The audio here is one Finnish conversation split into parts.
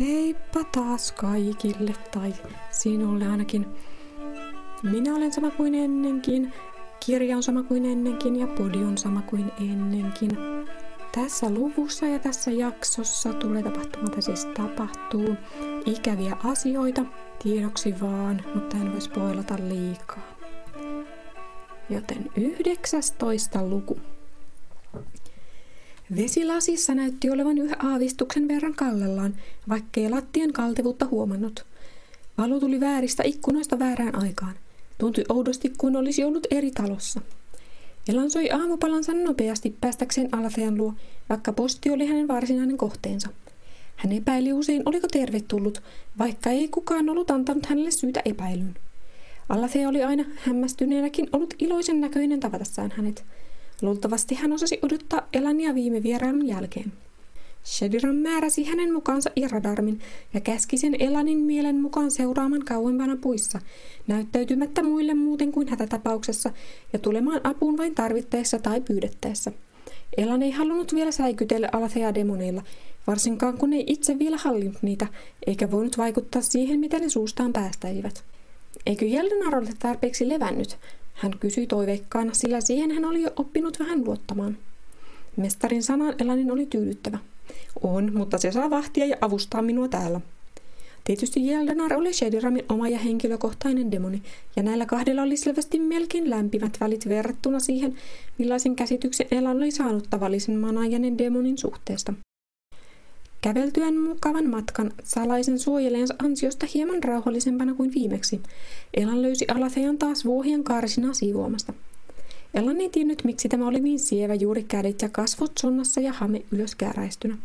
Heippa taas kaikille, tai sinulle ainakin. Minä olen sama kuin ennenkin, kirja on sama kuin ennenkin ja podi on sama kuin ennenkin. Tässä luvussa ja tässä jaksossa tulee tapahtumaan, siis tapahtuu ikäviä asioita, tiedoksi vaan, mutta en voi spoilata liikaa. Joten 19 luku. Vesilasissa näytti olevan yhä aavistuksen verran kallellaan, vaikkei lattian kaltevuutta huomannut. Valo tuli vääristä ikkunoista väärään aikaan. Tuntui oudosti kuin olisi ollut eri talossa. Elan soi aamupalansa nopeasti päästäkseen Althean luo, vaikka posti oli hänen varsinainen kohteensa. Hän epäili usein, oliko tervetullut, vaikka ei kukaan ollut antanut hänelle syytä epäilyyn. Althea oli aina hämmästyneenäkin ollut iloisen näköinen tavatessaan hänet – Luultavasti hän osasi odottaa Elania viime vierailun jälkeen. Shediran määräsi hänen mukaansa Iradarmin ja käski sen Elanin mielen mukaan seuraaman kauempana puissa, näyttäytymättä muille muuten kuin hätätapauksessa ja tulemaan apuun vain tarvittaessa tai pyydettäessä. Elan ei halunnut vielä säikytellä Althea demoneilla, varsinkaan kun ei itse vielä hallinnut niitä, eikä voinut vaikuttaa siihen, miten ne suustaan päästäisivät. Eikö Jeldenar ole tarpeeksi levännyt? Hän kysyi toiveikkaana, sillä siihen hän oli jo oppinut vähän luottamaan. Mestarin sanan Elanin oli tyydyttävä. On, mutta se saa vahtia ja avustaa minua täällä. Tietysti Jeldenar oli Shediramin oma ja henkilökohtainen demoni, ja näillä kahdella oli selvästi melkein lämpimät välit verrattuna siihen, millaisen käsityksen Elan oli saanut tavallisen manaajanen demonin suhteesta. Käveltyään mukavan matkan salaisen suojeleensa ansiosta hieman rauhallisempana kuin viimeksi, Elan löysi Alathean taas vuohien karsina siivoamasta. Elan ei tiennyt, miksi tämä oli niin sievä juuri kädet ja kasvot sonnassa ja hame ylöskääräistynä.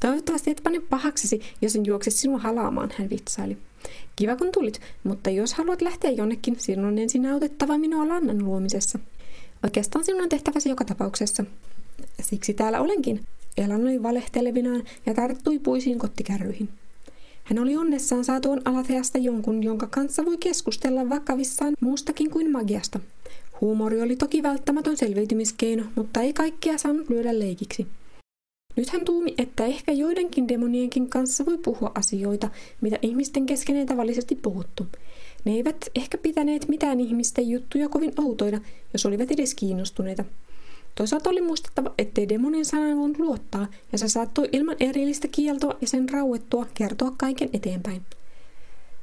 Toivottavasti et pane pahaksesi, jos en juokse sinua halaamaan, hän vitsaili. Kiva kun tulit, mutta jos haluat lähteä jonnekin, sinun on ensin autettava minua lannan luomisessa. Oikeastaan sinun on tehtäväsi joka tapauksessa. Siksi täällä olenkin, Elan oli valehtelevinaan ja tarttui puisiin kottikärryihin. Hän oli onnessaan saatuun Alatheasta jonkun, jonka kanssa voi keskustella vakavissaan muustakin kuin magiasta. Huumori oli toki välttämätön selviytymiskeino, mutta ei kaikkea saanut lyödä leikiksi. Nyt hän tuumi, että ehkä joidenkin demonienkin kanssa voi puhua asioita, mitä ihmisten kesken ei tavallisesti puhuttu. Ne eivät ehkä pitäneet mitään ihmisten juttuja kovin outoina, jos olivat edes kiinnostuneita. Toisaalta oli muistettava, ettei demonin sanan voinut luottaa, ja se saattoi ilman erillistä kieltoa ja sen rauettua kertoa kaiken eteenpäin.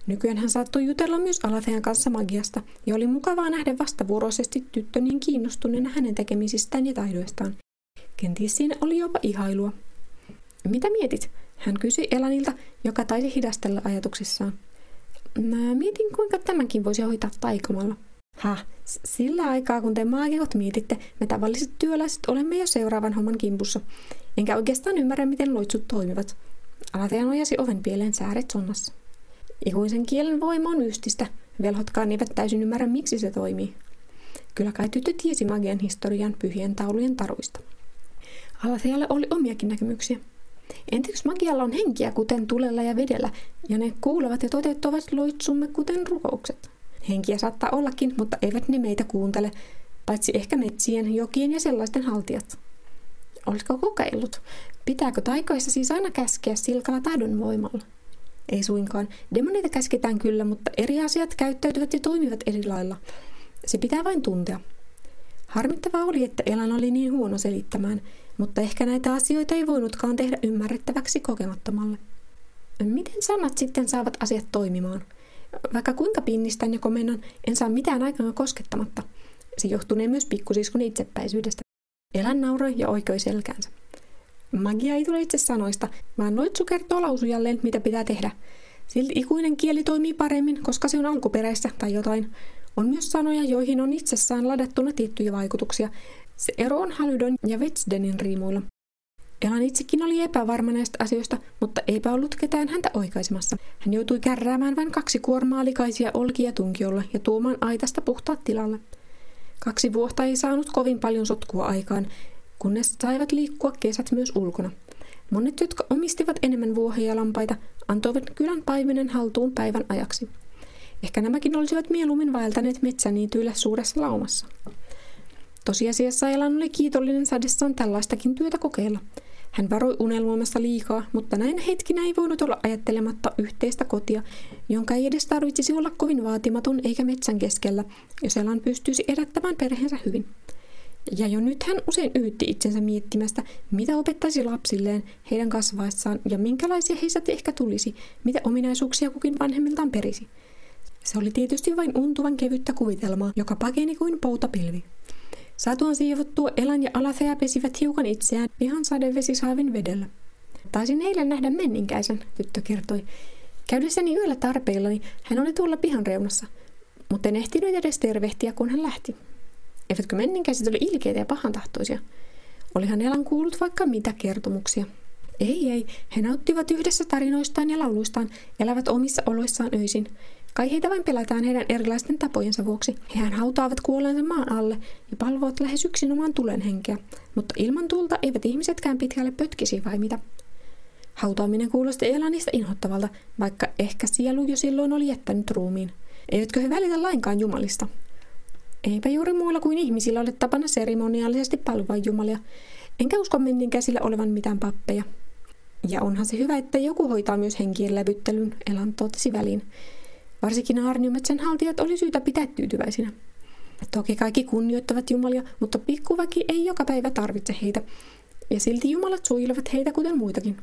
Nykyään hän saattoi jutella myös Alathean kanssa magiasta, ja oli mukavaa nähdä vastavuoroisesti tyttö niin kiinnostuneena hänen tekemisistään ja taidoistaan. Kenties siinä oli jopa ihailua. Mitä mietit? Hän kysyi Elanilta, joka taisi hidastella ajatuksissaan. Mä mietin, kuinka tämänkin voisi hoitaa taikamalla. Ha, sillä aikaa kun te maagikot mietitte, me tavalliset työläiset olemme jo seuraavan homman kimpussa. Enkä oikeastaan ymmärrä, miten loitsut toimivat. Alatea nojasi oven pieleen sääret sonnassa. Ikuisen kielen voima on mystistä. Velhotkaan eivät täysin ymmärrä, miksi se toimii. Kyllä kai tyttö tiesi magian historian pyhien taulujen taruista. Alathealle oli omiakin näkemyksiä. Entä jos magialla on henkiä kuten tulella ja vedellä, ja ne kuulevat ja toteuttavat loitsumme kuten rukoukset? Henkiä saattaa ollakin, mutta eivät ne meitä kuuntele, paitsi ehkä metsien, jokien ja sellaisten haltijat. Oletko kokeillut? Pitääkö taikoissa siis aina käskeä silkalla taidon voimalla? Ei suinkaan. Demoneita käsketään kyllä, mutta eri asiat käyttäytyvät ja toimivat eri lailla. Se pitää vain tuntea. Harmittavaa oli, että Elan oli niin huono selittämään, mutta ehkä näitä asioita ei voinutkaan tehdä ymmärrettäväksi kokemattomalle. Miten sanat sitten saavat asiat toimimaan? Vaikka kuinka pinnistän ja komennan, en saa mitään aikaa koskettamatta. Se johtunee myös pikkusiskon itsepäisyydestä. Elän nauroi ja oikoi selkäänsä. Magia ei tule itse sanoista, vaan Loitsu kertoo lausujalleen, mitä pitää tehdä. Silti ikuinen kieli toimii paremmin, koska se on alkuperäistä tai jotain. On myös sanoja, joihin on itsessään ladattuna tiettyjä vaikutuksia. Se ero on Halydon ja Vetsdenin riimuilla. Elan itsekin oli epävarma näistä asioista, mutta eipä ollut ketään häntä oikaisemassa. Hän joutui kärräämään vain kaksi kuormaa likaisia olkia tunkiolla ja tuomaan aitasta puhtaat tilalle. Kaksi vuotta ei saanut kovin paljon sotkua aikaan, kunnes saivat liikkua kesät myös ulkona. Monet, jotka omistivat enemmän vuohia ja lampaita, antoivat kylän paimenen haltuun päivän ajaksi. Ehkä nämäkin olisivat mieluummin vaeltaneet metsäniityillä suuressa laumassa. Tosiasiassa Elan oli kiitollinen sadessaan tällaistakin työtä kokeilla – Hän varoi unelmoimasta liikaa, mutta näin hetkinä ei voinut olla ajattelematta yhteistä kotia, jonka ei edes tarvitsisi olla kovin vaatimaton eikä metsän keskellä, jos Elan pystyisi elättämään perheensä hyvin. Ja jo nyt hän usein yytti itsensä miettimästä, mitä opettaisi lapsilleen heidän kasvaessaan ja minkälaisia heistä ehkä tulisi, mitä ominaisuuksia kukin vanhemmiltaan perisi. Se oli tietysti vain untuvan kevyttä kuvitelmaa, joka pakeni kuin poutapilvi. Satuan siivottua Elan ja Alafea pesivät hiukan itseään pihan sadevesisaavin vedellä. Taisin eilen nähdä menninkäisen, tyttö kertoi. Käydessäni yöllä tarpeillani hän oli tuolla pihan reunassa, mutta en ehtinyt edes tervehtiä, kun hän lähti. Eivätkö menninkäiset ole ilkeitä ja pahantahtoisia? Olihan Elan kuullut vaikka mitä kertomuksia. Ei, ei, he nauttivat yhdessä tarinoistaan ja lauluistaan, elävät omissa oloissaan öisin. Kai heitä vain pelätään heidän erilaisten tapojensa vuoksi. Hehän hautaavat kuolleensa maan alle ja palvovat lähes yksinomaan tulen henkeä, mutta ilman tulta eivät ihmisetkään pitkälle pötkisi vai mitä? Hautaaminen kuulosti Elanista inhottavalta, vaikka ehkä sielu jo silloin oli jättänyt ruumiin. Eivätkö he välitä lainkaan jumalista? Eipä juuri muilla kuin ihmisillä ole tapana seremoniaalisesti palvoa jumalia, enkä usko mennin käsillä olevan mitään pappeja. Ja onhan se hyvä, että joku hoitaa myös henkien lävyttelyn, Elan totesi väliin. Varsinkin aarniometsän haltijat oli syytä pitää tyytyväisinä. Toki kaikki kunnioittavat Jumalia, mutta pikkuväki ei joka päivä tarvitse heitä, ja silti Jumalat suojelevat heitä kuten muitakin.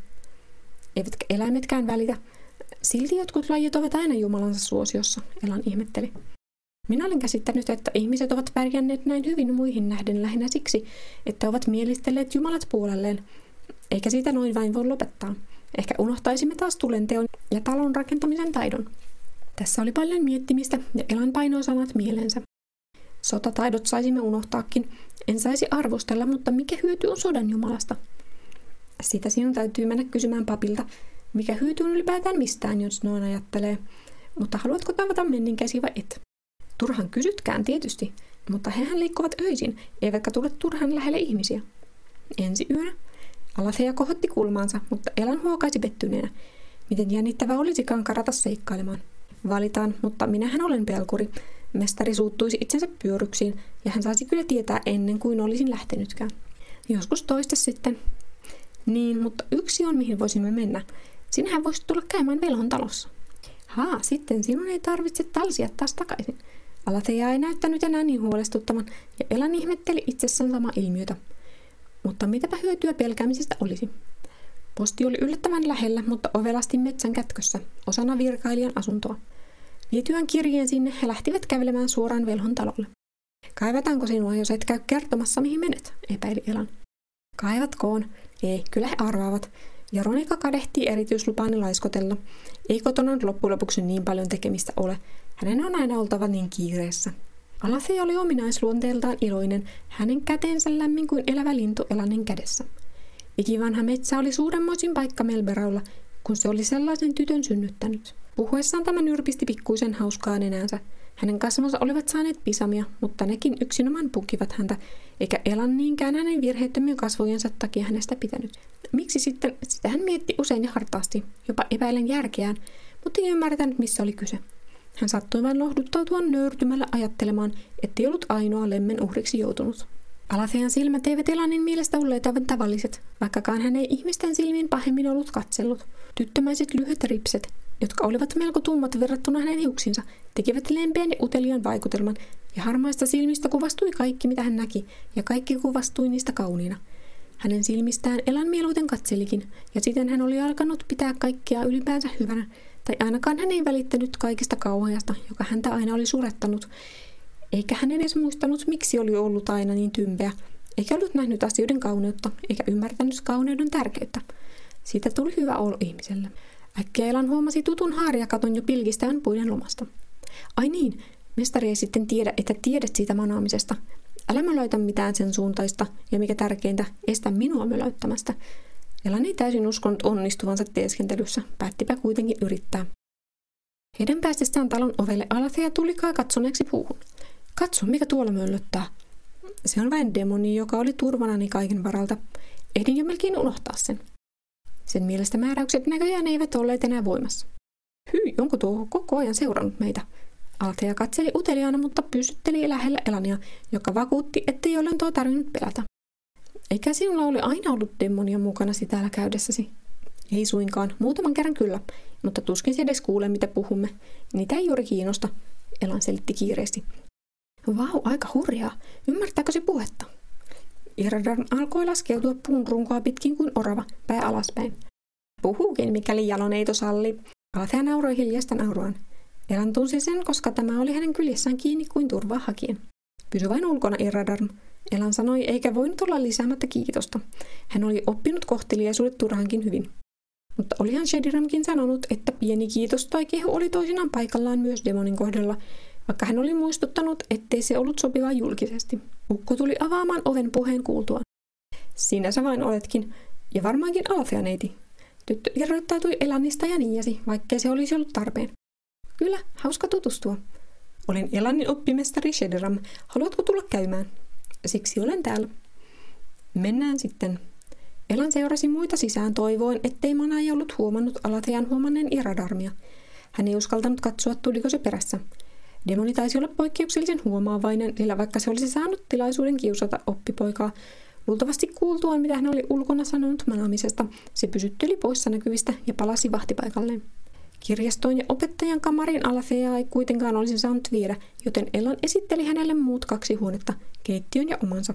Eivätkä eläimetkään välitä. Silti jotkut lajit ovat aina Jumalansa suosiossa, Elan ihmetteli. Minä olen käsittänyt, että ihmiset ovat pärjänneet näin hyvin muihin nähden lähinnä siksi, että ovat mielistelleet Jumalat puolelleen, eikä siitä noin vain voi lopettaa. Ehkä unohtaisimme taas tulenteon ja talon rakentamisen taidon. Tässä oli paljon miettimistä ja Elan painoi sanat mielensä. Sotataidot saisimme unohtaakin. En saisi arvostella, mutta mikä hyöty on sodan jumalasta? Sitä sinun täytyy mennä kysymään papilta, mikä hyöty on ylipäätään mistään, jos noin ajattelee. Mutta haluatko tavata mennin käsi vai et? Turhan kysytkään tietysti, mutta hehän liikkuvat öisin, eivätkä tule turhan lähelle ihmisiä. Ensi yönä Alathea kohotti kulmaansa, mutta Elan huokaisi pettyneenä. Miten jännittävä olisikaan karata seikkailemaan. Valitaan, mutta minähän olen pelkuri. Mestari suuttuisi itsensä pyöryksiin, ja hän saisi kyllä tietää ennen kuin olisin lähtenytkään. Joskus toista sitten. Niin, mutta yksi on, mihin voisimme mennä. Sinähän voisit tulla käymään velhon talossa. Haa, sitten sinun ei tarvitse talsia taas takaisin. Alateja ei näyttänyt enää niin huolestuttavan, ja Elan ihmetteli itsessään sama ilmiötä. Mutta mitäpä hyötyä pelkäämisestä olisi? Posti oli yllättävän lähellä, mutta ovelasti metsän kätkössä, osana virkailijan asuntoa. Vietyään kirjeen sinne he lähtivät kävelemään suoraan velhon talolle. Kaivataanko sinua, jos et käy kertomassa, mihin menet, epäili Elan. Kaivatkoon. Ei, kyllä he arvaavat. Ja Ronika kadehtii erityislupani laiskotella. Ei kotona loppujen lopuksi niin paljon tekemistä ole. Hänen on aina oltava niin kiireessä. Alasi oli ominaisluonteeltaan iloinen, hänen käteensä lämmin kuin elävä lintu Elanin kädessä. Ikivanha metsä oli suuremmoisin paikka Melberaulla, kun se oli sellaisen tytön synnyttänyt. Puhuessaan tämä nyrpisti pikkuisen hauskaa nenänsä. Hänen kasvonsa olivat saaneet pisamia, mutta nekin yksinomaan pukivat häntä, eikä Elan niinkään hänen virheettömien kasvojensa takia hänestä pitänyt. Miksi sitten, sitä hän mietti usein ja hartaasti, jopa epäilen järkeään, mutta ei ymmärtänyt missä oli kyse. Hän sattui vain lohduttautua nöyrtymällä ajattelemaan, ettei ollut ainoa lemmen uhriksi joutunut. Alathean silmät eivät Elanin mielestä olleet aivan tavalliset, vaikkakaan hän ei ihmisten silmiin pahemmin ollut katsellut. Tyttömäiset lyhyet ripset, jotka olivat melko tummat verrattuna hänen hiuksinsa, tekivät lempeän ja uteliaan vaikutelman, ja harmaista silmistä kuvastui kaikki, mitä hän näki, ja kaikki kuvastui niistä kauniina. Hänen silmistään Elan mieluiten katselikin, ja siten hän oli alkanut pitää kaikkea ylipäänsä hyvänä, tai ainakaan hän ei välittänyt kaikista kauheasta, joka häntä aina oli surettanut, eikä hän edes muistanut, miksi oli ollut aina niin tympeä, eikä ollut nähnyt asioiden kauneutta, eikä ymmärtänyt kauneuden tärkeyttä. Siitä tuli hyvä olo ihmiselle. Äkkiä Elan huomasi tutun haariakaton jo pilkistään puiden lomasta. Ai niin, mestari ei sitten tiedä, että tiedät siitä manaamisesta. Älä mölöitä mitään sen suuntaista, ja mikä tärkeintä, estä minua mölöittämästä. Elan ei täysin uskonut onnistuvansa teeskentelyssä, päättipä kuitenkin yrittää. Heidän päästessään talon ovelle Alathea tulikaa katsoneeksi puuhun. Katso, mikä tuolla möllöttää. Se on vain demoni, joka oli turvanani kaiken varalta. Ehdin jo melkein unohtaa sen. Sen mielestä määräykset näköjään eivät olleet enää voimassa. Hyi, onko tuo koko ajan seurannut meitä? Althea katseli uteliaana, mutta pysytteli lähellä Elania, joka vakuutti, ettei tuo tarvinnut pelätä. Eikä sinulla ole aina ollut demonia mukana täällä käydessäsi? Ei suinkaan, muutaman kerran kyllä, mutta tuskin se edes kuulee, mitä puhumme. Niitä ei juuri kiinnosta, Elan selitti kiireesti. Vau, aika hurjaa. Ymmärtääkö se puhetta? Iradarn alkoi laskeutua puun runkoa pitkin kuin orava, pää alaspäin. Puhuukin, mikäli jaloneito salli. Althea nauroi hiljaista nauruaan. Elan tunsi sen, koska tämä oli hänen kyljessään kiinni kuin turvaa hakien. Pysy vain ulkona, Iradarn. Elan sanoi, eikä voinut olla lisäämättä kiitosta. Hän oli oppinut kohteliaisuudet turhankin hyvin. Mutta olihan Shediramkin sanonut, että pieni kiitos tai kehu oli toisinaan paikallaan myös demonin kohdalla, vaikka hän oli muistuttanut, ettei se ollut sopivaa julkisesti. Ukko tuli avaamaan oven puheen kuultua. Sinä sä vain oletkin, ja varmaankin Alfea-neiti. Tyttö irroittautui Elannista ja niiäsi, vaikkei se olisi ollut tarpeen. Kyllä, hauska tutustua. Olen Elannin oppimestari Shediram. Haluatko tulla käymään? Siksi olen täällä. Mennään sitten. Elan seurasi muita sisään toivoen, ettei Manai ollut huomannut Alatean huomanneen Iradarmia. Hän ei uskaltanut katsoa, tuliko se perässä. Demoni taisi olla poikkeuksellisen huomaavainen, sillä vaikka se olisi saanut tilaisuuden kiusata oppipoikaa, luultavasti kuultuaan mitä hän oli ulkona sanonut manaamisesta, se pysytteli poissa näkyvistä ja palasi vahtipaikalleen. Kirjastoon ja opettajan kamarin Alafea ei kuitenkaan olisi saanut viedä, joten Ellan esitteli hänelle muut kaksi huonetta, keittiön ja omansa.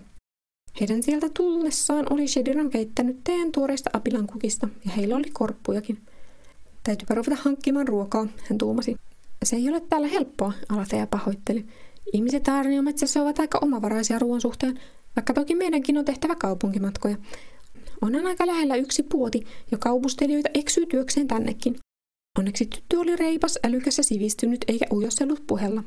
Heidän sieltä tullessaan oli Shediran keittänyt teen tuoreista apilankukista ja heillä oli korppujakin. Täytyypä ruveta hankkimaan ruokaa, hän tuumasi. Se ei ole täällä helppoa, Althea pahoitteli. Ihmiset Aarniometsässä ovat aika omavaraisia ruoan suhteen, vaikka toki meidänkin on tehtävä kaupunkimatkoja. Onhan aika lähellä yksi puoti, ja kaupustelijoita eksyy työkseen tännekin. Onneksi tyttö oli reipas, älykäs ja sivistynyt, eikä ujostellut puhella.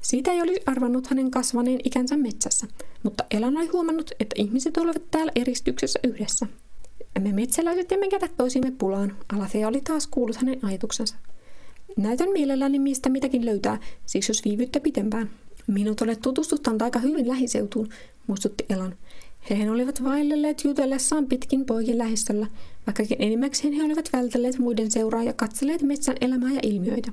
Siitä ei olisi arvannut hänen kasvaneen ikänsä metsässä, mutta Elan oli huomannut, että ihmiset olivat täällä eristyksessä yhdessä. Me metsäläiset emme kätä toisimme pulaan, Althea oli taas kuullut hänen ajatuksensa. Näytän mielelläni mistä mitäkin löytää, siksi jos viivyttä pitempään. Minut olet tutustuttanut aika hyvin lähiseutuun, muistutti Elan. Hehän olivat vaellelleet jutellessaan pitkin poikin lähistöllä, vaikkakin enimmäkseen he olivat vältelleet muiden seuraa ja katselleet metsän elämää ja ilmiöitä.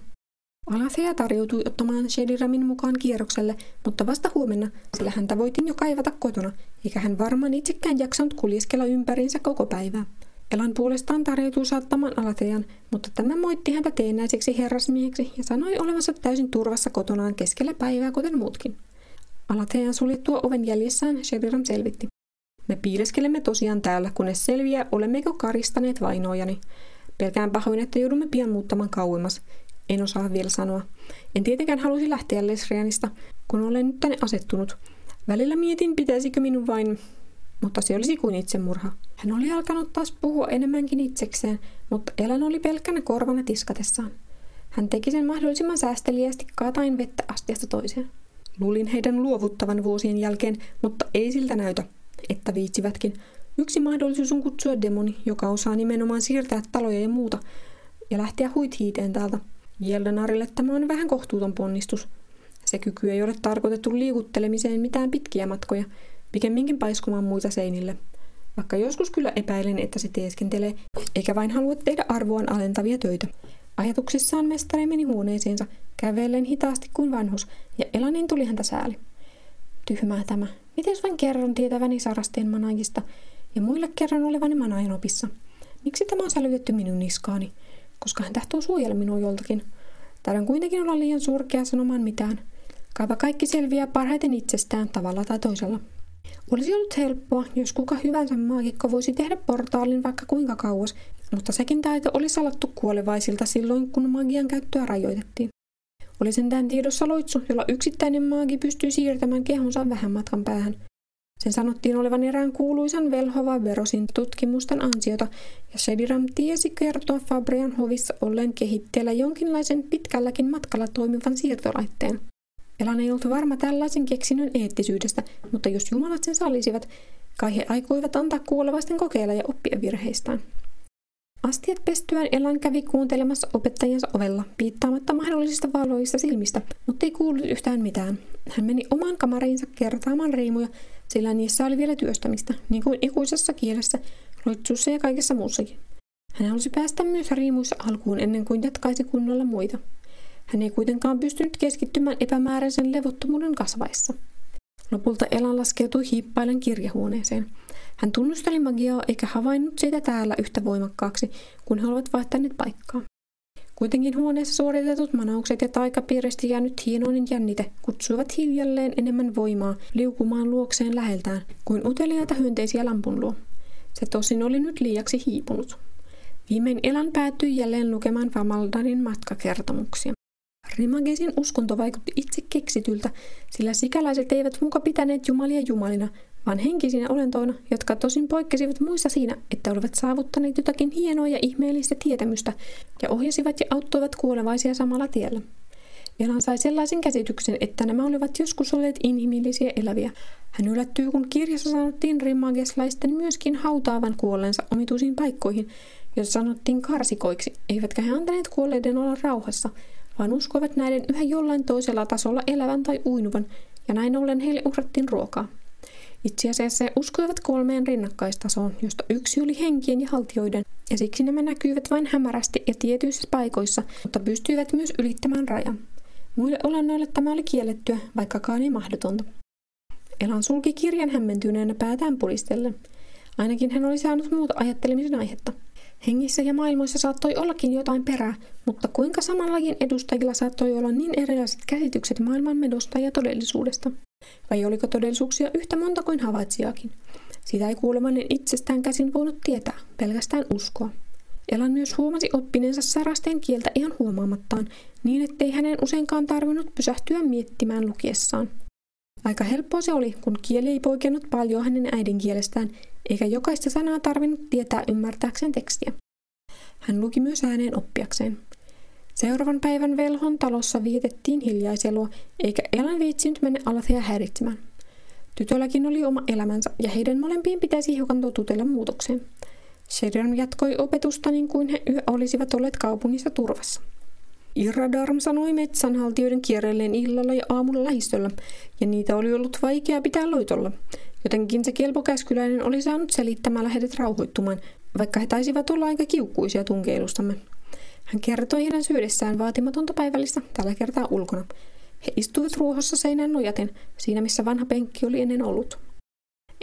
Alafea tarjoutui ottamaan Shediramin mukaan kierrokselle, mutta vasta huomenna, sillä häntä voitiin jo kaivata kotona, eikä hän varmaan itsekään jaksanut kuljeskella ympärinsä koko päivää. Elan puolestaan tarjoutui saattamaan Alatean, mutta tämä moitti häntä teenäiseksi herrasmieheksi ja sanoi olevansa täysin turvassa kotonaan keskellä päivää kuten muutkin. Alatean suljettua oven jäljessään Sheridan selvitti. Me piileskelemme tosiaan täällä, kunnes selviää, olemmeko karistaneet vainoojani. Pelkään pahoin, että joudumme pian muuttamaan kauemmas. En osaa vielä sanoa. En tietenkään halusi lähteä Lesrianista, kun olen nyt tänne asettunut. Välillä mietin, pitäisikö minun vain mutta se olisi kuin itsemurha. Hän oli alkanut taas puhua enemmänkin itsekseen, mutta Elan oli pelkkänä korvana tiskatessaan. Hän teki sen mahdollisimman säästeliästi katain vettä astiasta toiseen. Luulin heidän luovuttavan vuosien jälkeen, mutta ei siltä näytä, että viitsivätkin. Yksi mahdollisuus on kutsua demoni, joka osaa nimenomaan siirtää taloja ja muuta, ja lähteä huithiiteen täältä. Jeldenarille tämä on vähän kohtuuton ponnistus. Se kyky ei ole tarkoitettu liikuttelemiseen mitään pitkiä matkoja, pikemminkin paiskumaan muita seinille. Vaikka joskus kyllä epäilen, että se teeskentelee, eikä vain halua tehdä arvoaan alentavia töitä. Ajatuksissaan mestari meni huoneeseensa, kävellen hitaasti kuin vanhus, ja Elanin tuli häntä sääli. Tyhmää tämä. Miten vain kerron tietäväni sarasteen manajista, ja muille kerran olevani manajan opissa? Miksi tämä on sälytetty minun niskaani? Koska hän tahtoo suojella minua joltakin. Taidan kuitenkin olla liian surkea sanomaan mitään. Kaipa kaikki selviää parhaiten itsestään tavalla tai toisella. Olisi ollut helppoa, jos kuka hyvänsä maagikko voisi tehdä portaalin vaikka kuinka kauas, mutta sekin taito oli salattu kuolevaisilta silloin, kun magian käyttöä rajoitettiin. Oli sentään tiedossa loitsu, jolla yksittäinen maagi pystyi siirtämään kehonsa vähän matkan päähän. Sen sanottiin olevan erään kuuluisan Velhova Verosin tutkimusten ansiota, ja Shediram tiesi kertoa Fabrian hovissa olleen kehitteellä jonkinlaisen pitkälläkin matkalla toimivan siirtolaitteen. Elan ei ollut varma tällaisen keksinnön eettisyydestä, mutta jos jumalat sen sallisivat, kai he aikoivat antaa kuolevaisten kokeilla ja oppia virheistään. Astiat pestyään Elan kävi kuuntelemassa opettajansa ovella, piittaamatta mahdollisista valoista silmistä, mutta ei kuullut yhtään mitään. Hän meni omaan kamariinsa kertaamaan riimuja, sillä niissä oli vielä työstämistä, niin kuin ikuisessa kielessä, loitsussa ja kaikessa muussakin. Hän halusi päästä myös riimuissa alkuun ennen kuin jatkaisi kunnolla muita. Hän ei kuitenkaan pystynyt keskittymään epämääräisen levottomuuden kasvaessa. Lopulta Elan laskeutui hiippailen kirjahuoneeseen. Hän tunnusteli magiaa eikä havainnut sitä täällä yhtä voimakkaaksi, kun he olivat vaihtaneet paikkaa. Kuitenkin huoneessa suoritetut manaukset ja taikapiiristä jäänyt hienoinen jännite kutsuivat hiljalleen enemmän voimaa liukumaan luokseen läheltään kuin uteliaita hyönteisiä lampun luo. Se tosin oli nyt liiaksi hiipunut. Viimein Elan päättyi jälleen lukemaan Vamaldanin matkakertomuksia. Rimagesin uskonto vaikutti itse keksityltä, sillä sikäläiset eivät muka pitäneet jumalia jumalina, vaan henkisinä olentoina, jotka tosin poikkesivat muissa siinä, että olivat saavuttaneet jotakin hienoa ja ihmeellistä tietämystä ja ohjasivat ja auttoivat kuolevaisia samalla tiellä. Elan sai sellaisen käsityksen, että nämä olivat joskus olleet inhimillisiä eläviä. Hän yllättyy, kun kirjassa sanottiin rimageslaisten myöskin hautaavan kuollensa omituisiin paikkoihin, joissa sanottiin karsikoiksi, eivätkä he antaneet kuolleiden olla rauhassa, vaan uskoivat näiden yhä jollain toisella tasolla elävän tai uinuvan, ja näin ollen heille uhrattiin ruokaa. Itse asiassa he uskoivat kolmeen rinnakkaistasoon, josta yksi oli henkien ja haltioiden, ja siksi nämä näkyivät vain hämärästi ja tietyissä paikoissa, mutta pystyivät myös ylittämään rajan. Muille olennoille tämä oli kiellettyä, vaikkakaan ei mahdotonta. Elan sulki kirjan hämmentyneenä päätään pulistellen. Ainakin hän oli saanut muuta ajattelemisen aihetta – Hengissä ja maailmoissa saattoi ollakin jotain perää, mutta kuinka saman lajin edustajilla saattoi olla niin erilaiset käsitykset maailman medosta ja todellisuudesta? Vai oliko todellisuuksia yhtä monta kuin havaitsijakin? Sitä ei kuulemainen itsestään käsin voinut tietää, pelkästään uskoa. Elan myös huomasi oppineensa sarasteen kieltä ihan huomaamattaan, niin ettei hänen useinkaan tarvinnut pysähtyä miettimään lukiessaan. Aika helppoa se oli, kun kieli ei poikennut paljon hänen äidinkielestään, eikä jokaista sanaa tarvinnut tietää ymmärtääkseen tekstiä. Hän luki myös ääneen oppiakseen. Seuraavan päivän velhon talossa vietettiin hiljaiselua, eikä Elan viitsinyt mennä Alathea häiritsemään. Tytölläkin oli oma elämänsä, ja heidän molempien pitäisi hiukan totutella muutokseen. Sheridan jatkoi opetusta niin kuin he yö olisivat olleet kaupungissa turvassa. Irradarm sanoi metsänhaltijoiden kierrelleen illalla ja aamulla lähistöllä, ja niitä oli ollut vaikea pitää loitolla. Jotenkin se kelpokäskyläinen oli saanut selittämällä heidät rauhoittumaan, vaikka he taisivat olla aika kiukkuisia tunkeilustamme. Hän kertoi heidän syydessään vaatimatonta päivällistä tällä kertaa ulkona. He istuivat ruohossa seinään nojaten, siinä missä vanha penkki oli ennen ollut.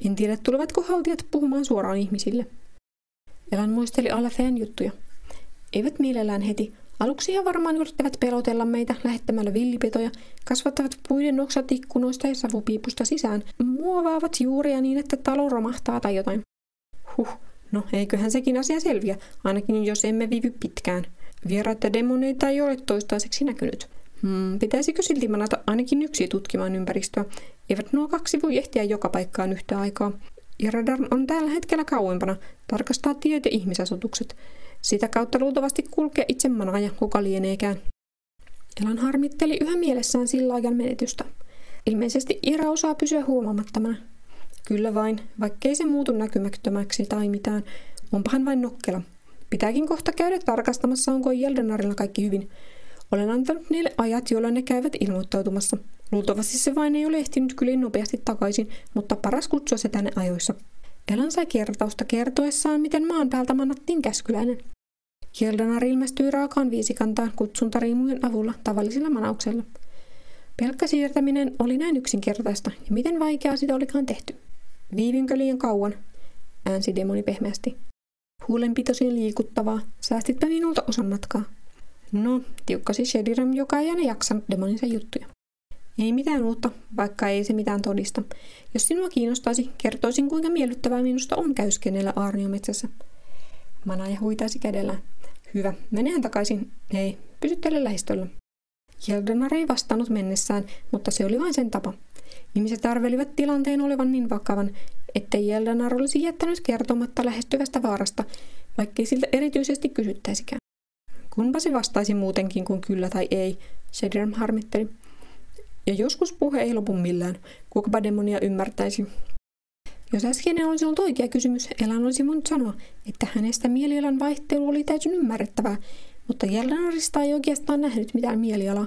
En tiedä, tulevatko haltijat puhumaan suoraan ihmisille. Elan muisteli Alathean juttuja. Eivät mielellään heti, Aluksi he varmaan yrittävät pelotella meitä lähettämällä villipetoja, kasvattavat puiden oksat ikkunoista ja savupiipusta sisään, muovaavat juuria niin, että talo romahtaa tai jotain. Huh, no eiköhän sekin asia selviä, ainakin jos emme viivy pitkään. Vieraita demoneita ei ole toistaiseksi näkynyt. Hmm, pitäisikö silti manata ainakin yksi tutkimaan ympäristöä? Eivät nuo kaksi voi ehtiä joka paikkaan yhtä aikaa. Ja radar on tällä hetkellä kauempana, tarkastaa tiet ja ihmisasutukset. Sitä kautta luultavasti kulkee itse manaaja, kuka lieneekään. Elan harmitteli yhä mielessään sillä ajan menetystä. Ilmeisesti Ira osaa pysyä huomaamattomana. Kyllä vain, vaikkei se muutu näkymättömäksi tai mitään, onpahan vain nokkela. Pitääkin kohta käydä tarkastamassa, onko Jeldenarilla kaikki hyvin. Olen antanut niille ajat, jolloin ne käyvät ilmoittautumassa. Luultavasti se vain ei ole ehtinyt kyliin nopeasti takaisin, mutta paras kutsua se tänne ajoissa. Elan sai kertausta kertoessaan, miten maan päältä mannattiin käskyläinen. Hildanar ilmestyi raakaan viisikantaan kutsuntariimujen avulla tavallisella manauksella. Pelkkä siirtäminen oli näin yksinkertaista, ja miten vaikeaa sitä olikaan tehty. Viivinkö liian kauan, äänsi demoni pehmeästi. Huulenpitosi liikuttavaa, säästitpä minulta osan matkaa. No, tiukkasi Shediram, joka ei aina jaksanut demoninsa juttuja. Ei mitään uutta, vaikka ei se mitään todista. Jos sinua kiinnostaisi, kertoisin kuinka miellyttävää minusta on käyskennellä aarniometsässä. Manaja huitaisi kädellä. Hyvä, menehän takaisin. Ei, pysyttele lähistöllä. Jeldonar ei vastannut mennessään, mutta se oli vain sen tapa. Ihmiset arvelivat tilanteen olevan niin vakavan, ettei Jeldonar olisi jättänyt kertomatta lähestyvästä vaarasta, vaikkei siltä erityisesti kysyttäisikään. Kunpa se vastaisi muutenkin kuin kyllä tai ei, Shedram harmitteli. Ja joskus puhe ei lopu millään, kukapa demonia ymmärtäisi. Jos äskeinen olisi ollut oikea kysymys, Elan olisi voinut sanoa, että hänestä mielialan vaihtelu oli täysin ymmärrettävää, mutta Jellanarista ei oikeastaan nähnyt mitään mielialaa.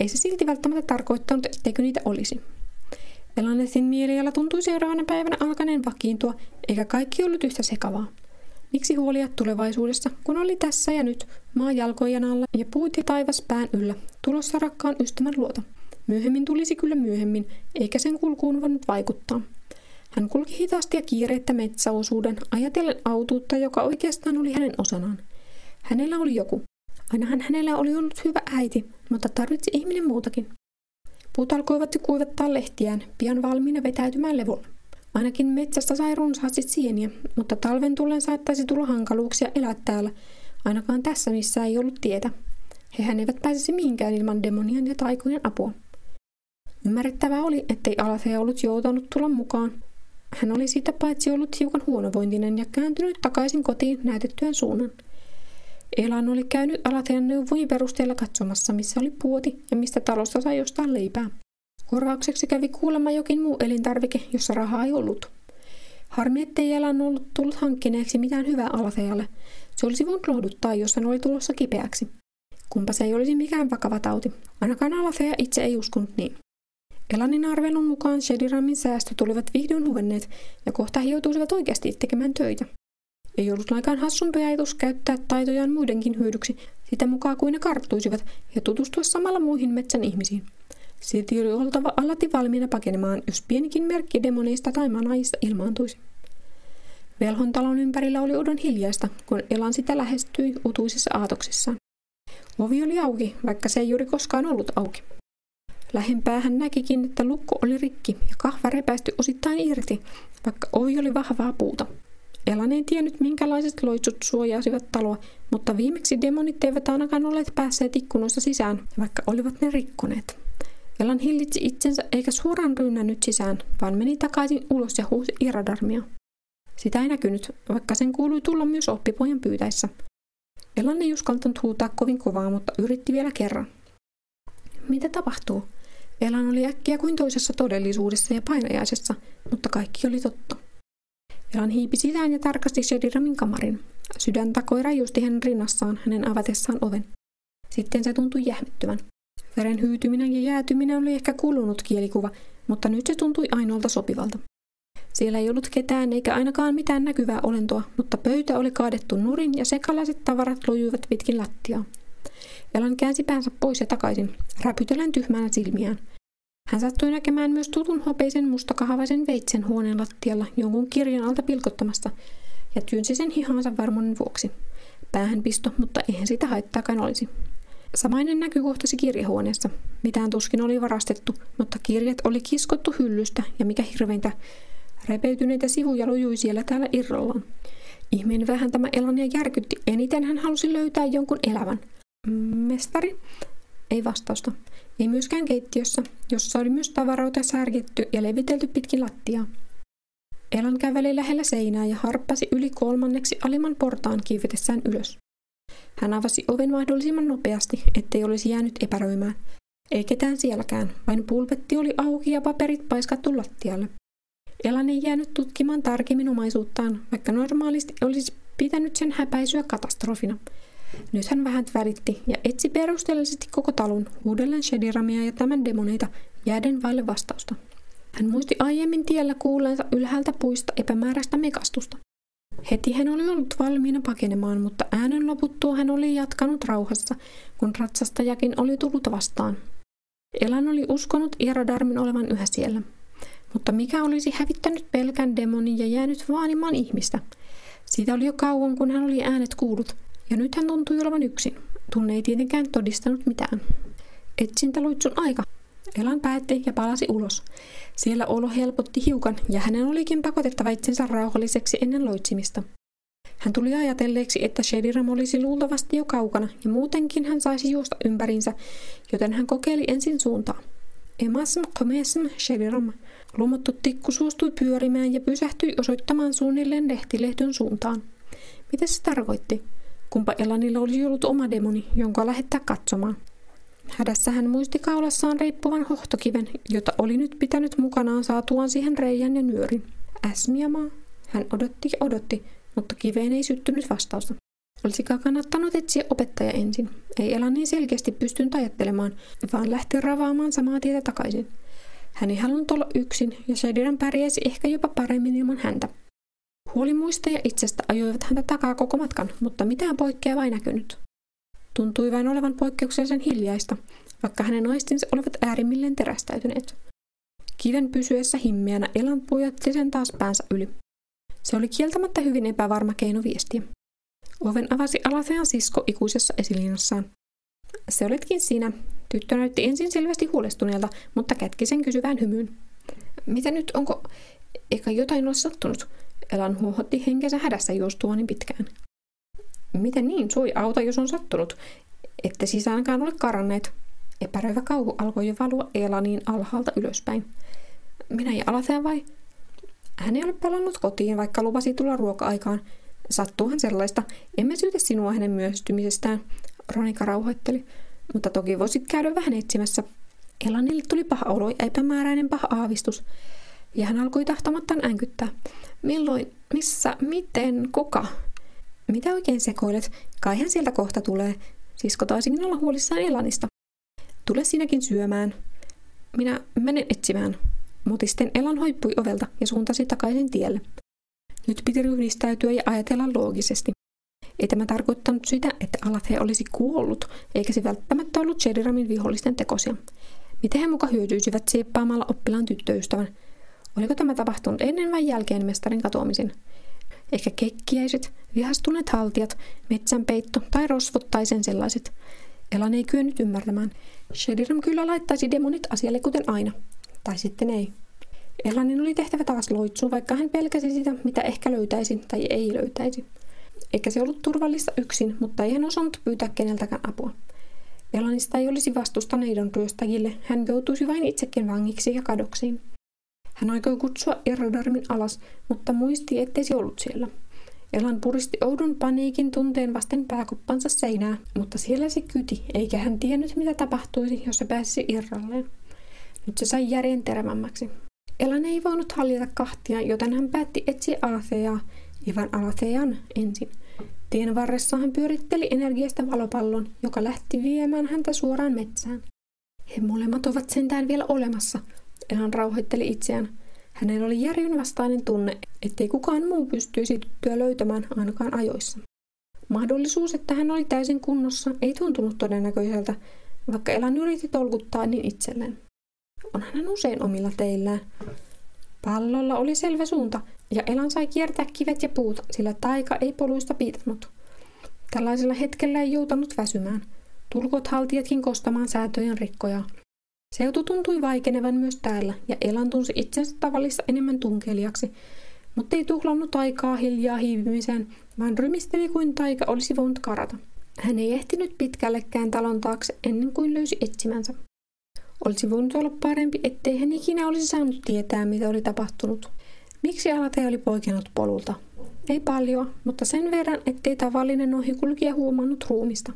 Ei se silti välttämättä tarkoittanut, etteikö niitä olisi. Elanetin mieliala tuntui seuraavana päivänä alkaneen vakiintua, eikä kaikki ollut yhtä sekavaa. Miksi huolia tulevaisuudessa, kun oli tässä ja nyt, maa jalkojen alla ja puut ja taivas pään yllä, tulossa rakkaan ystävän luota? Myöhemmin tulisi kyllä myöhemmin, eikä sen kulkuun voinut vaikuttaa. Hän kulki hitaasti ja kiireettä metsäosuuden, ajatellen autuutta, joka oikeastaan oli hänen osanaan. Hänellä oli joku. Ainahan hänellä oli ollut hyvä äiti, mutta tarvitsi ihminen muutakin. Puut alkoivat kuivattaa lehtiään, pian valmiina vetäytymään levolle. Ainakin metsästä sai runsaasti sieniä, mutta talven tullen saattaisi tulla hankaluuksia elää täällä, ainakaan tässä missä ei ollut tietä. Hehän eivät pääsisi mihinkään ilman demonien ja taikojen apua. Ymmärrettävää oli, ettei Althea ollut joutanut tulla mukaan. Hän oli siitä paitsi ollut hiukan huonovointinen ja kääntynyt takaisin kotiin näytettyään suunnan. Elan oli käynyt Alathean neuvojen perusteella katsomassa, missä oli puoti ja mistä talosta sai jostain leipää. Korvaukseksi kävi kuulemma jokin muu elintarvike, jossa rahaa ei ollut. Harmi, ettei Elan ollut tullut hankkineeksi mitään hyvää Alathealle. Se olisi voinut lohduttaa, jos hän oli tulossa kipeäksi. Kumpa se ei olisi mikään vakava tauti. Ainakaan Althea itse ei uskonut niin. Elanin arvelun mukaan Shediramin säästö tulivat vihdoin huvenneet ja kohta he joutuisivat oikeasti tekemään töitä. Ei ollut lainkaan hassumpi ajatus käyttää taitojaan muidenkin hyödyksi, sitä mukaan kuin ne karttuisivat ja tutustua samalla muihin metsän ihmisiin. Silti oli oltava alati valmiina pakenemaan, jos pienikin merkki demoneista tai manaista ilmaantuisi. Velhon talon ympärillä oli odon hiljaista, kun Elan sitä lähestyi utuisissa aatoksissaan. Ovi oli auki, vaikka se ei juuri koskaan ollut auki. Lähempää hän näkikin, että lukko oli rikki ja kahva repäisty osittain irti, vaikka ovi oli vahvaa puuta. Elan ei tiennyt, minkälaiset loitsut suojaisivat taloa, mutta viimeksi demonit eivät ainakaan olleet päässeet ikkunoista sisään, vaikka olivat ne rikkoneet. Elan hillitsi itsensä eikä suoraan rynnännyt sisään, vaan meni takaisin ulos ja huusi Iradarmia. Sitä ei näkynyt, vaikka sen kuului tulla myös oppipojan pyytäessä. Elan ei uskaltanut huutaa kovin kovaa, mutta yritti vielä kerran. Mitä tapahtuu? Elan oli äkkiä kuin toisessa todellisuudessa ja painajaisessa, mutta kaikki oli totta. Elan hiipi sisään ja tarkasti Shediramin kamarin. Sydän takoi rajusti hänen rinnassaan hänen avatessaan oven. Sitten se tuntui jähmettyvän. Veren hyytyminen ja jäätyminen oli ehkä kulunut kielikuva, mutta nyt se tuntui ainoalta sopivalta. Siellä ei ollut ketään eikä ainakaan mitään näkyvää olentoa, mutta pöytä oli kaadettu nurin ja sekalaiset tavarat lojuivat pitkin lattiaa. Elan käänsi päänsä pois ja takaisin, räpytellen tyhmänä silmiään. Hän sattui näkemään myös tutun hopeisen mustakahavaisen veitsen huoneen lattialla jonkun kirjan alta pilkottamasta ja työnsi sen hihansa varmuuden vuoksi. Päähän pisto, mutta eihän sitä haittaakaan olisi. Samainen näky kohtasi kirjahuoneessa. Mitään tuskin oli varastettu, mutta kirjat oli kiskottu hyllystä ja mikä hirveintä, repeytyneitä sivuja lojui siellä täällä irrallaan. Ihmeen vähän tämä Elania järkytti. Eniten hän halusi löytää jonkun elävän. Mestari? Ei vastausta. Ei myöskään keittiössä, jossa oli myös tavaroita särketty ja levitelty pitkin lattiaa. Elan käveli lähellä seinää ja harppasi yli kolmanneksi alimman portaan kiivetessään ylös. Hän avasi oven mahdollisimman nopeasti, ettei olisi jäänyt epäröimään. Ei ketään sielläkään, vain pulpetti oli auki ja paperit paiskattu lattialle. Elan ei jäänyt tutkimaan tarkemmin omaisuuttaan, vaikka normaalisti olisi pitänyt sen häpäisyä katastrofina. Nyt hän vähän välitti ja etsi perusteellisesti koko talon, uudelleen Shediramia ja tämän demoneita, jääden vaille vastausta. Hän muisti aiemmin tiellä kuulleensa ylhäältä puista epämääräistä mekastusta. Heti hän oli ollut valmiina pakenemaan, mutta äänen loputtua hän oli jatkanut rauhassa, kun ratsastajakin oli tullut vastaan. Elan oli uskonut Iradarmin olevan yhä siellä. Mutta mikä olisi hävittänyt pelkän demonin ja jäänyt vaanimaan ihmistä? Siitä oli jo kauan, kun hän oli äänet kuullut, ja nyt hän tuntui olevan yksin. Tunne ei tietenkään todistanut mitään. Etsintä luitsun aika. Elan päätti ja palasi ulos. Siellä olo helpotti hiukan ja hänen olikin pakotettava itsensä rauhalliseksi ennen loitsimista. Hän tuli ajatelleeksi, että Shediram olisi luultavasti jo kaukana ja muutenkin hän saisi juosta ympärinsä, joten hän kokeili ensin suuntaa. Emasm komesm Shediram. Lumottu tikku suostui pyörimään ja pysähtyi osoittamaan suunnilleen lehtilehdön suuntaan. Mitä se tarkoitti? Kumpa Elanilla olisi ollut oma demoni, jonka lähettää katsomaan. Hädässä hän muisti kaulassaan reippuvan hohtokiven, jota oli nyt pitänyt mukanaan saatuaan siihen reijän ja nyörin. Äsmiamaa. Hän odotti ja odotti, mutta kiveen ei syttynyt vastausta. Olisiko kannattanut etsiä opettaja ensin? Ei Elan niin selkeästi pystynyt ajattelemaan, vaan lähti ravaamaan samaa tietä takaisin. Hän ei halunnut olla yksin, ja Shadiran pärjäisi ehkä jopa paremmin ilman häntä. Huoli muista ja itsestä ajoivat häntä takaa koko matkan, mutta mitään poikkeavaa ei näkynyt. tuntui vain olevan poikkeuksellisen hiljaista, vaikka hänen aistinsa olivat äärimmilleen terästäytyneet. Kiven pysyessä himmeänä Elan pujotti sen taas päänsä yli. Se oli kieltämättä hyvin epävarma keino viestiä. Oven avasi Alathean sisko ikuisessa esiliinassaan. Se olitkin sinä. Tyttö näytti ensin selvästi huolestuneelta, mutta kätki sen kysyvään hymyyn. Mitä nyt, onko... Eikä jotain ole sattunut? Elan huohotti henkensä hädässä juostua niin pitkään. Miten niin? Sui auta, jos on sattunut. Ette sisäänkaan ole karanneet. Epäröivä kauhu alkoi jo valua Elaniin alhaalta ylöspäin. Minä ja Alathea vai? Hän ei ole palannut kotiin, vaikka lupasi tulla ruoka-aikaan. Sattuuhan sellaista. Emme syytä sinua hänen myöhästymisestään, Ronika rauhoitteli. Mutta toki voisit käydä vähän etsimässä. Elanille tuli paha olo ja epämääräinen paha aavistus. Ja hän alkoi tahtomattaan änkyttää. Milloin, missä, miten, kuka? Mitä oikein sekoilet? Kai hän sieltä kohta tulee. Sisko taisikin olla huolissaan Elanista. Tule sinäkin syömään. Minä menen etsimään. Mutisten Elan hoippui ovelta ja suuntasi takaisin tielle. Nyt piti ryhdistäytyä ja ajatella loogisesti. Ei tämä tarkoittanut sitä, että Alathe olisi kuollut, eikä se välttämättä ollut Shediramin vihollisten tekosia. Miten he muka hyötyisivät sieppaamalla oppilaan tyttöystävän? Oliko tämä tapahtunut ennen vai jälkeen mestarin katoamisen? Ehkä kekkiäiset, vihastuneet haltijat, metsänpeitto tai rosvot tai sen sellaiset. Elan ei kyennyt ymmärtämään. Shediram kyllä laittaisi demonit asialle kuten aina. Tai sitten ei. Elanin oli tehtävä taas loitsua, vaikka hän pelkäsi sitä, mitä ehkä löytäisi tai ei löytäisi. Eikä se ollut turvallista yksin, mutta ei hän osannut pyytää keneltäkään apua. Elanista ei olisi vastusta neidon ryöstäjille, hän joutuisi vain itsekin vangiksi ja kadoksiin. Hän aikoi kutsua Errodarmin alas, mutta muisti, ettei se ollut siellä. Elan puristi oudon paniikin tunteen vasten pääkoppansa seinää, mutta siellä se kyti, eikä hän tiennyt, mitä tapahtuisi, jos se pääsisi irralleen. Nyt se sai järjen terävämmäksi. Elan ei voinut hallita kahtia, joten hän päätti etsiä Alatheaa, Ivan Alathean ensin. Tien varressa hän pyöritteli energiasta valopallon, joka lähti viemään häntä suoraan metsään. He molemmat ovat sentään vielä olemassa, Elan rauhoitteli itseään. Hänellä oli järjen vastainen tunne, ettei kukaan muu pystyisi tyttöä löytämään ainakaan ajoissa. Mahdollisuus, että hän oli täysin kunnossa, ei tuntunut todennäköiseltä, vaikka Elan yritti tolkuttaa niin itselleen. Onhan hän usein omilla teillään. Pallolla oli selvä suunta, ja Elan sai kiertää kivet ja puut, sillä taika ei poluista piitannut. Tällaisella hetkellä ei joutanut väsymään. Tulkot haltijatkin kostamaan säätöjen rikkoja. Seutu tuntui vaikenevan myös täällä, ja Elan tunsi itsensä tavallista enemmän tunkelijaksi, mutta ei tuhlannut aikaa hiljaa hiivimiseen, vaan rymisteli kuin taika olisi voinut karata. Hän ei ehtinyt pitkällekään talon taakse ennen kuin löysi etsimänsä. Olisi voinut olla parempi, ettei hän ikinä olisi saanut tietää, mitä oli tapahtunut. Miksi Alate oli poikennut polulta? Ei paljon, mutta sen verran, ettei tavallinen ohikulkija huomannut ruumista.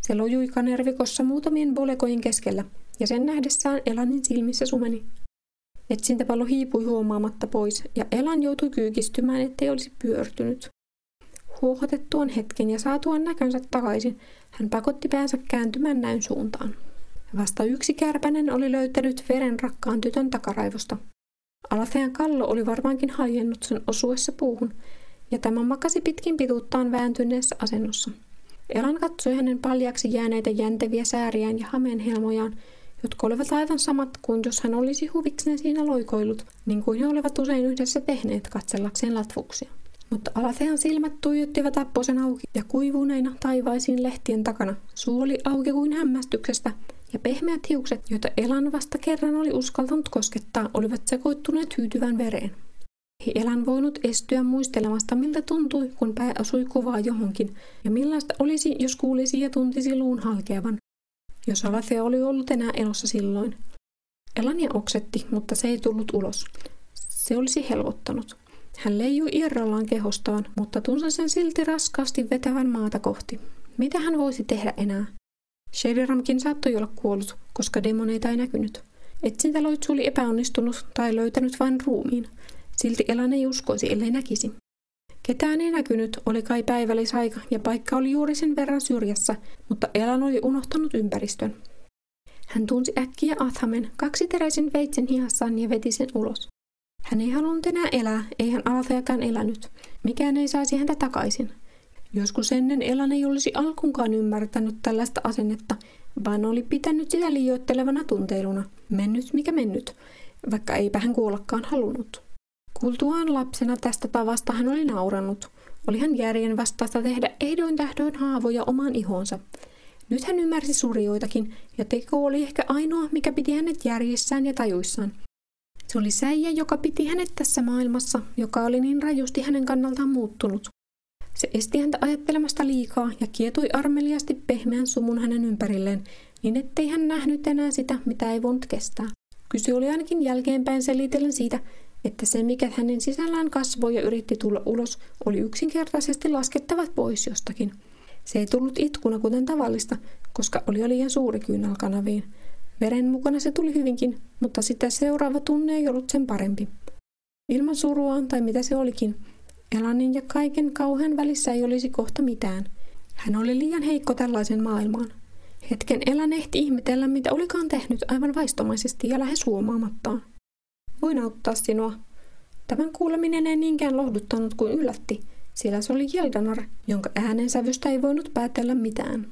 Se lojui kanervikossa muutamien bolekojen keskellä, ja sen nähdessään Elanin silmissä sumeni. Etsintäpallo hiipui huomaamatta pois, ja Elan joutui kyykistymään, ettei olisi pyörtynyt. Huohotettuaan hetken ja saatuaan näkönsä takaisin, hän pakotti päänsä kääntymään näyn suuntaan. Vasta yksi kärpänen oli löytänyt veren rakkaan tytön takaraivosta. Alathean kallo oli varmaankin haljennut sen osuessa puuhun, ja tämä makasi pitkin pituuttaan vääntyneessä asennossa. Elan katsoi hänen paljaksi jääneitä jänteviä sääriään ja hameenhelmojaan, jotka olivat aivan samat kuin jos hän olisi huvikseen siinä loikoillut, niin kuin he olivat usein yhdessä tehneet katsellakseen latvuksia. Mutta Alathean silmät tuijottivat apposen auki ja kuivuneina taivaisiin lehtien takana. Suu oli auki kuin hämmästyksestä, ja pehmeät hiukset, joita Elan vasta kerran oli uskaltanut koskettaa, olivat sekoittuneet hyytyvän vereen. Ei Elan voinut estyä muistelemasta, miltä tuntui, kun pää osui kovaa johonkin, ja millaista olisi, jos kuulisi ja tuntisi luun halkeavan. Jos Alate oli ollut enää elossa silloin. Elania oksetti, mutta se ei tullut ulos. Se olisi helpottanut. Hän leijui irrallaan kehostaan, mutta tunsi sen silti raskaasti vetävän maata kohti. Mitä hän voisi tehdä enää? Sheriramkin saattoi olla kuollut, koska demoneita ei näkynyt. Etsintäloitsu oli epäonnistunut tai löytänyt vain ruumiin. Silti Elan ei uskoisi, ellei näkisi. Ketään ei näkynyt, oli kai päivällisaika ja paikka oli juuri sen verran syrjässä, mutta Elan oli unohtanut ympäristön. Hän tunsi äkkiä Athamen kaksiteräisen veitsen hihassaan ja veti sen ulos. Hän ei halunnut enää elää, ei hän Altheakaan elänyt. Mikään ei saisi häntä takaisin. Joskus ennen Elan ei olisi alkunkaan ymmärtänyt tällaista asennetta, vaan oli pitänyt sitä liioittelevana tunteiluna. Mennyt mikä mennyt, vaikka eipä hän kuollakaan halunnut. Kuultuaan lapsena tästä tavasta hän oli naurannut. Oli hän järjen vastaista tehdä ehdoin tähdoin haavoja omaan ihonsa. Nyt hän ymmärsi surjoitakin, ja teko oli ehkä ainoa, mikä piti hänet järjissään ja tajuissaan. Se oli säijä, joka piti hänet tässä maailmassa, joka oli niin rajusti hänen kannaltaan muuttunut. Se esti häntä ajattelemasta liikaa ja kietoi armeliasti pehmeän sumun hänen ympärilleen, niin ettei hän nähnyt enää sitä, mitä ei voinut kestää. Kyse oli ainakin jälkeenpäin selitellen siitä, että se, mikä hänen sisällään kasvoi ja yritti tulla ulos, oli yksinkertaisesti laskettavat pois jostakin. Se ei tullut itkuna kuten tavallista, koska oli liian suuri kyynälkanaviin. Veren mukana se tuli hyvinkin, mutta sitä seuraava tunne ei ollut sen parempi. Ilman suruaan tai mitä se olikin, Elanin ja kaiken kauhean välissä ei olisi kohta mitään. Hän oli liian heikko tällaisen maailmaan. Hetken Elan ehti ihmetellä, mitä olikaan tehnyt aivan vaistomaisesti ja lähes huomaamattaan. Voin auttaa sinua. Tämän kuuleminen ei niinkään lohduttanut kuin yllätti, sillä se oli Jeldanar, jonka äänensävystä ei voinut päätellä mitään.